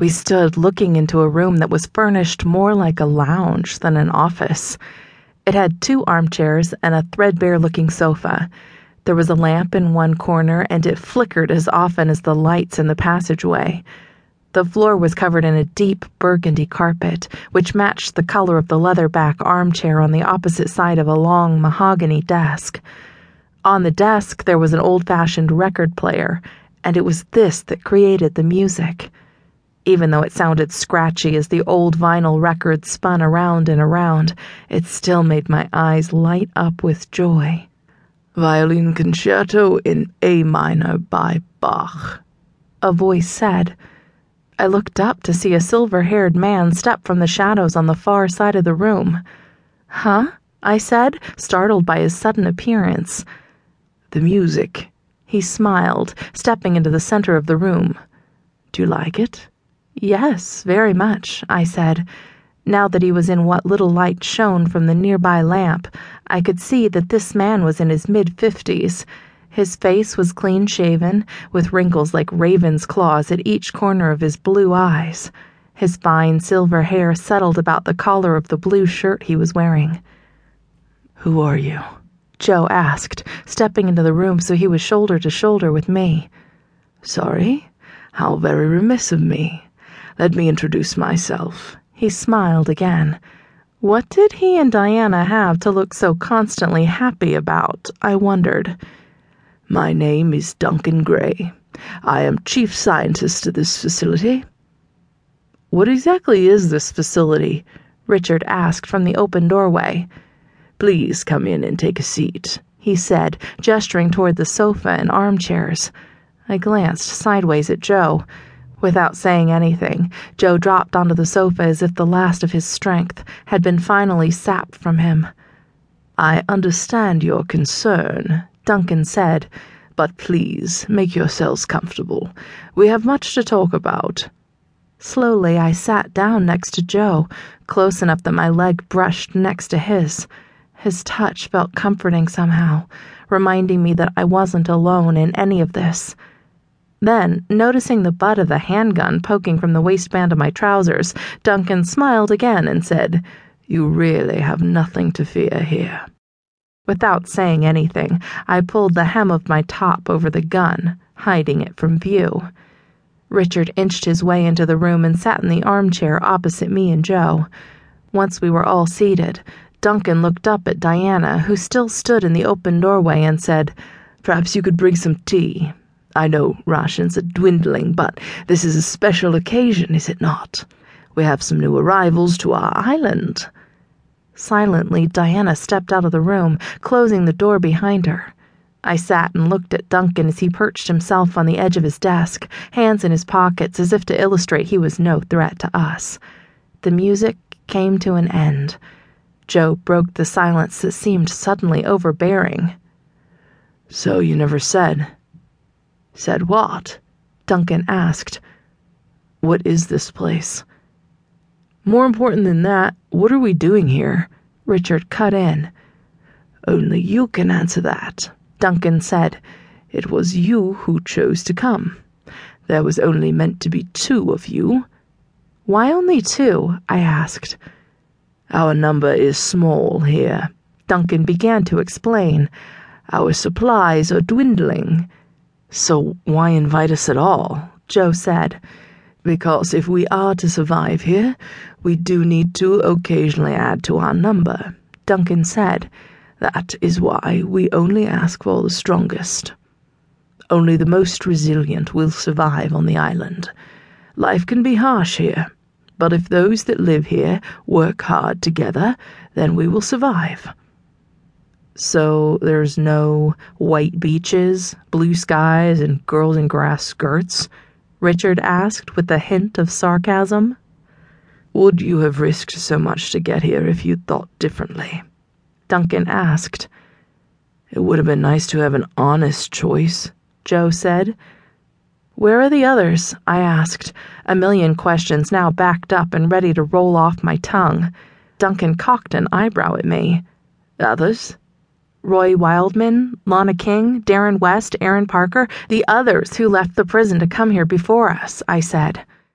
We stood looking into a room that was furnished more like a lounge than an office. It had two armchairs and a threadbare looking sofa. There was a lamp in one corner, and it flickered as often as the lights in the passageway. The floor was covered in a deep burgundy carpet, which matched the color of the leather back armchair on the opposite side of a long mahogany desk. On the desk, there was an old fashioned record player, and it was this that created the music. Even though it sounded scratchy as the old vinyl record spun around and around, it still made my eyes light up with joy. Violin Concerto in A minor by Bach, a voice said. I looked up to see a silver haired man step from the shadows on the far side of the room. Huh? I said, startled by his sudden appearance. The music. He smiled, stepping into the center of the room. Do you like it? Yes, very much, I said. Now that he was in what little light shone from the nearby lamp, I could see that this man was in his mid fifties. His face was clean shaven, with wrinkles like raven's claws at each corner of his blue eyes. His fine silver hair settled about the collar of the blue shirt he was wearing. Who are you? Joe asked, stepping into the room so he was shoulder to shoulder with me. Sorry? How very remiss of me. Let me introduce myself. He smiled again. What did he and Diana have to look so constantly happy about? I wondered. My name is Duncan Grey. I am chief scientist of this facility. What exactly is this facility? Richard asked from the open doorway. Please come in and take a seat, he said, gesturing toward the sofa and armchairs. I glanced sideways at Joe. Without saying anything, Joe dropped onto the sofa as if the last of his strength had been finally sapped from him. I understand your concern, Duncan said, but please make yourselves comfortable. We have much to talk about. Slowly, I sat down next to Joe, close enough that my leg brushed next to his. His touch felt comforting somehow, reminding me that I wasn't alone in any of this. Then, noticing the butt of the handgun poking from the waistband of my trousers, Duncan smiled again and said, You really have nothing to fear here. Without saying anything, I pulled the hem of my top over the gun, hiding it from view. Richard inched his way into the room and sat in the armchair opposite me and Joe. Once we were all seated, Duncan looked up at Diana, who still stood in the open doorway, and said, Perhaps you could bring some tea. I know rations are dwindling, but this is a special occasion, is it not? We have some new arrivals to our island. Silently, Diana stepped out of the room, closing the door behind her. I sat and looked at Duncan as he perched himself on the edge of his desk, hands in his pockets as if to illustrate he was no threat to us. The music came to an end. Joe broke the silence that seemed suddenly overbearing. So you never said. Said what? Duncan asked. What is this place? More important than that, what are we doing here? Richard cut in. Only you can answer that, Duncan said. It was you who chose to come. There was only meant to be two of you. Why only two? I asked. Our number is small here. Duncan began to explain. Our supplies are dwindling. So why invite us at all? Joe said. Because if we are to survive here, we do need to occasionally add to our number, Duncan said. That is why we only ask for the strongest. Only the most resilient will survive on the island. Life can be harsh here, but if those that live here work hard together, then we will survive. So there's no white beaches, blue skies, and girls in grass skirts? Richard asked with a hint of sarcasm. Would you have risked so much to get here if you'd thought differently? Duncan asked. It would have been nice to have an honest choice, Joe said. Where are the others? I asked, a million questions now backed up and ready to roll off my tongue. Duncan cocked an eyebrow at me. Others? Roy Wildman, Lana King, Darren West, Aaron Parker, the others who left the prison to come here before us, I said.